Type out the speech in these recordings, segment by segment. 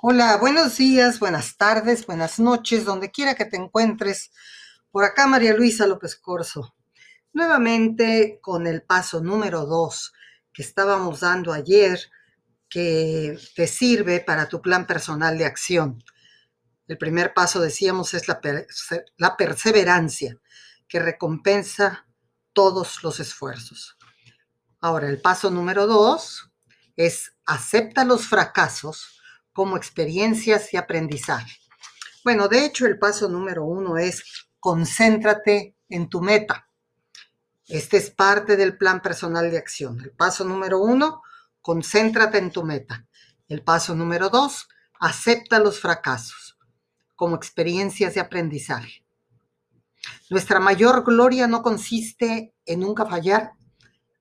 Hola, buenos días, buenas tardes, buenas noches, donde quiera que te encuentres. Por acá María Luisa López Corso. Nuevamente con el paso número dos que estábamos dando ayer, que te sirve para tu plan personal de acción. El primer paso, decíamos, es la, la perseverancia, que recompensa todos los esfuerzos. Ahora, el paso número dos es acepta los fracasos como experiencias y aprendizaje. Bueno, de hecho, el paso número uno es concéntrate en tu meta. Este es parte del plan personal de acción. El paso número uno, concéntrate en tu meta. El paso número dos, acepta los fracasos como experiencias de aprendizaje. Nuestra mayor gloria no consiste en nunca fallar,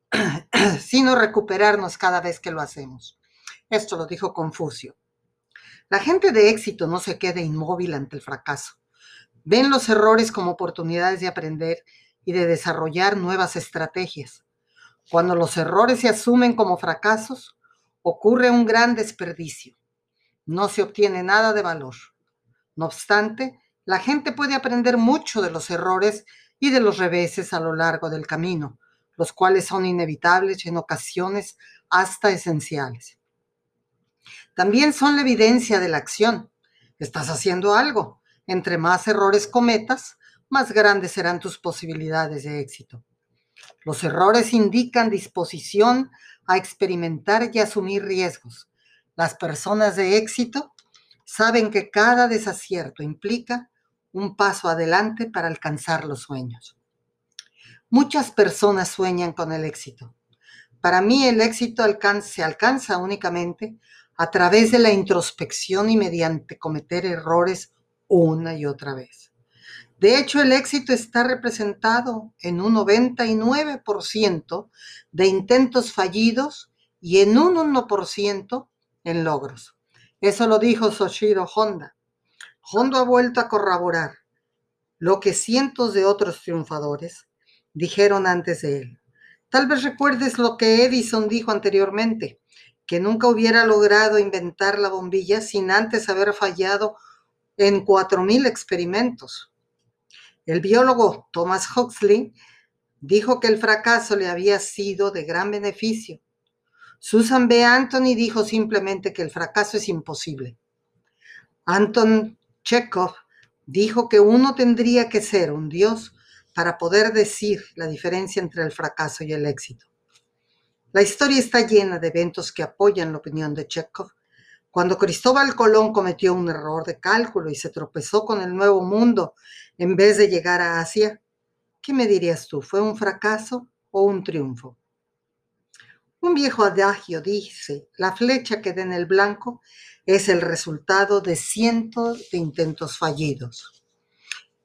sino recuperarnos cada vez que lo hacemos. Esto lo dijo Confucio. La gente de éxito no se queda inmóvil ante el fracaso. Ven los errores como oportunidades de aprender y de desarrollar nuevas estrategias. Cuando los errores se asumen como fracasos, ocurre un gran desperdicio. No se obtiene nada de valor. No obstante, la gente puede aprender mucho de los errores y de los reveses a lo largo del camino, los cuales son inevitables y en ocasiones hasta esenciales. También son la evidencia de la acción. Estás haciendo algo. Entre más errores cometas, más grandes serán tus posibilidades de éxito. Los errores indican disposición a experimentar y asumir riesgos. Las personas de éxito saben que cada desacierto implica un paso adelante para alcanzar los sueños. Muchas personas sueñan con el éxito. Para mí el éxito se alcanza únicamente a través de la introspección y mediante cometer errores una y otra vez. De hecho, el éxito está representado en un 99% de intentos fallidos y en un 1% en logros. Eso lo dijo Soshiro Honda. Honda ha vuelto a corroborar lo que cientos de otros triunfadores dijeron antes de él. Tal vez recuerdes lo que Edison dijo anteriormente, que nunca hubiera logrado inventar la bombilla sin antes haber fallado en 4.000 experimentos. El biólogo Thomas Huxley dijo que el fracaso le había sido de gran beneficio. Susan B. Anthony dijo simplemente que el fracaso es imposible. Anton Chekhov dijo que uno tendría que ser un dios para poder decir la diferencia entre el fracaso y el éxito. La historia está llena de eventos que apoyan la opinión de Chekhov cuando Cristóbal Colón cometió un error de cálculo y se tropezó con el nuevo mundo en vez de llegar a Asia, ¿qué me dirías tú? ¿Fue un fracaso o un triunfo? Un viejo adagio dice, la flecha que da en el blanco es el resultado de cientos de intentos fallidos.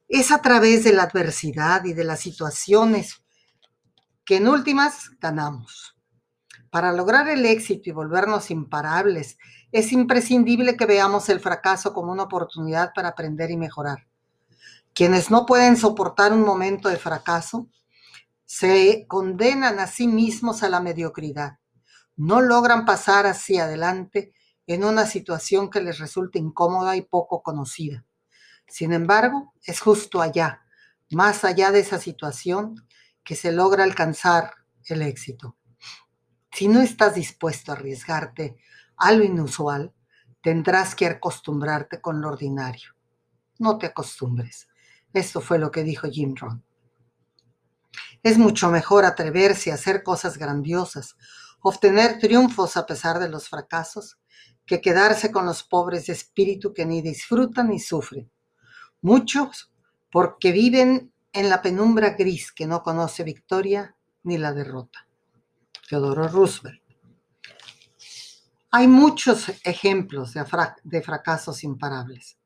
Es a través de la adversidad y de las situaciones que en últimas ganamos. Para lograr el éxito y volvernos imparables es imprescindible que veamos el fracaso como una oportunidad para aprender y mejorar. Quienes no pueden soportar un momento de fracaso se condenan a sí mismos a la mediocridad. No logran pasar hacia adelante en una situación que les resulta incómoda y poco conocida. Sin embargo, es justo allá, más allá de esa situación, que se logra alcanzar el éxito. Si no estás dispuesto a arriesgarte a lo inusual, tendrás que acostumbrarte con lo ordinario. No te acostumbres. Esto fue lo que dijo Jim Rohn. Es mucho mejor atreverse a hacer cosas grandiosas, obtener triunfos a pesar de los fracasos, que quedarse con los pobres de espíritu que ni disfrutan ni sufren. Muchos porque viven en la penumbra gris que no conoce victoria ni la derrota. Teodoro Roosevelt. Hay muchos ejemplos de, fracasos imparables.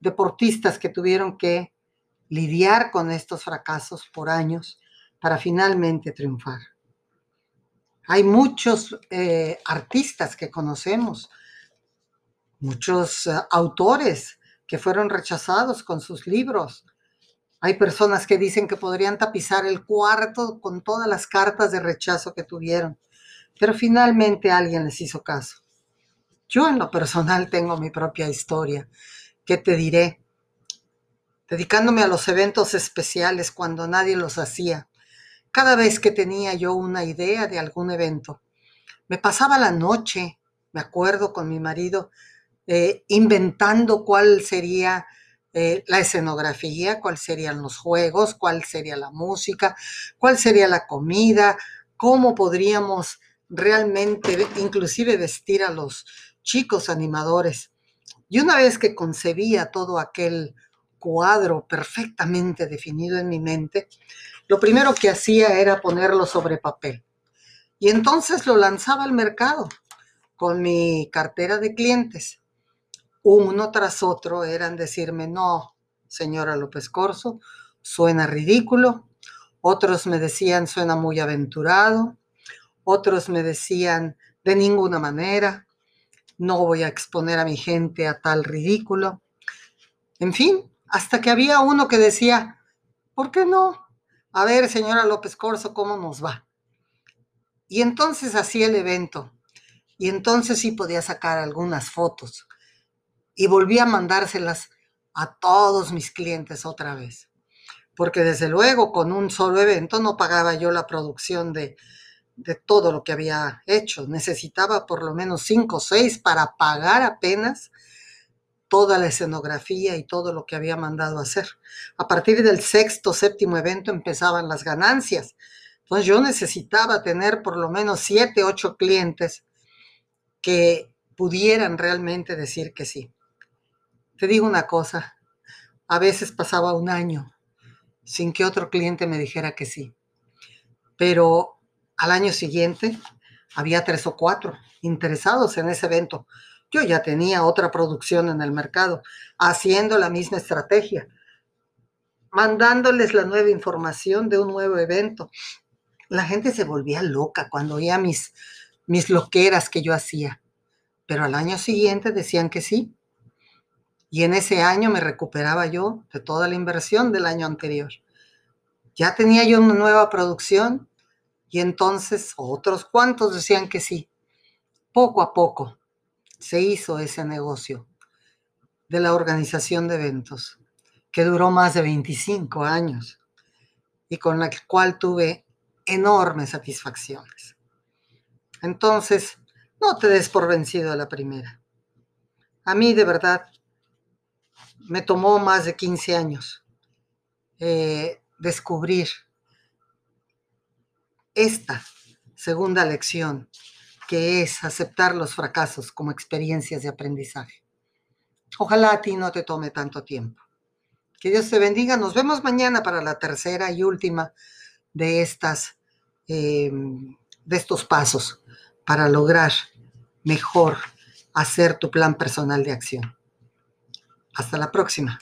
Deportistas que tuvieron que lidiar con estos fracasos por años para finalmente triunfar. Hay muchos eh, artistas que conocemos, muchos eh, autores que fueron rechazados con sus libros. Hay personas que dicen que podrían tapizar el cuarto con todas las cartas de rechazo que tuvieron, pero finalmente alguien les hizo caso. Yo en lo personal tengo mi propia historia. ¿Qué te diré? Dedicándome a los eventos especiales cuando nadie los hacía. Cada vez que tenía yo una idea de algún evento, me pasaba la noche, me acuerdo con mi marido, eh, inventando cuál sería eh, la escenografía, cuáles serían los juegos, cuál sería la música, cuál sería la comida, cómo podríamos realmente inclusive vestir a los chicos animadores. Y una vez que concebía todo aquel cuadro perfectamente definido en mi mente, lo primero que hacía era ponerlo sobre papel. Y entonces lo lanzaba al mercado con mi cartera de clientes uno tras otro eran decirme, no, señora López Corso, suena ridículo. Otros me decían, suena muy aventurado. Otros me decían, de ninguna manera, no voy a exponer a mi gente a tal ridículo. En fin, hasta que había uno que decía, ¿por qué no? A ver, señora López Corso, ¿cómo nos va? Y entonces hacía el evento. Y entonces sí podía sacar algunas fotos y volví a mandárselas a todos mis clientes otra vez. Porque desde luego con un solo evento no pagaba yo la producción de, de todo lo que había hecho. Necesitaba por lo menos cinco o seis para pagar apenas toda la escenografía y todo lo que había mandado hacer. A partir del sexto, séptimo evento empezaban las ganancias. Entonces yo necesitaba tener por lo menos siete, ocho clientes que pudieran realmente decir que sí. Te digo una cosa, a veces pasaba un año sin que otro cliente me dijera que sí, pero al año siguiente había tres o cuatro interesados en ese evento. Yo ya tenía otra producción en el mercado, haciendo la misma estrategia, mandándoles la nueva información de un nuevo evento. La gente se volvía loca cuando oía mis, mis loqueras que yo hacía, pero al año siguiente decían que sí. Y en ese año me recuperaba yo de toda la inversión del año anterior. Ya tenía yo una nueva producción y entonces otros cuantos decían que sí. Poco a poco se hizo ese negocio de la organización de eventos, que duró más de 25 años y con la cual tuve enormes satisfacciones. Entonces, no te des por vencido a la primera. A mí de verdad me tomó más de 15 años eh, descubrir esta segunda lección, que es aceptar los fracasos como experiencias de aprendizaje. Ojalá a ti no te tome tanto tiempo. Que Dios te bendiga. Nos vemos mañana para la tercera y última de estas eh, de estos pasos para lograr mejor hacer tu plan personal de acción. Hasta la próxima.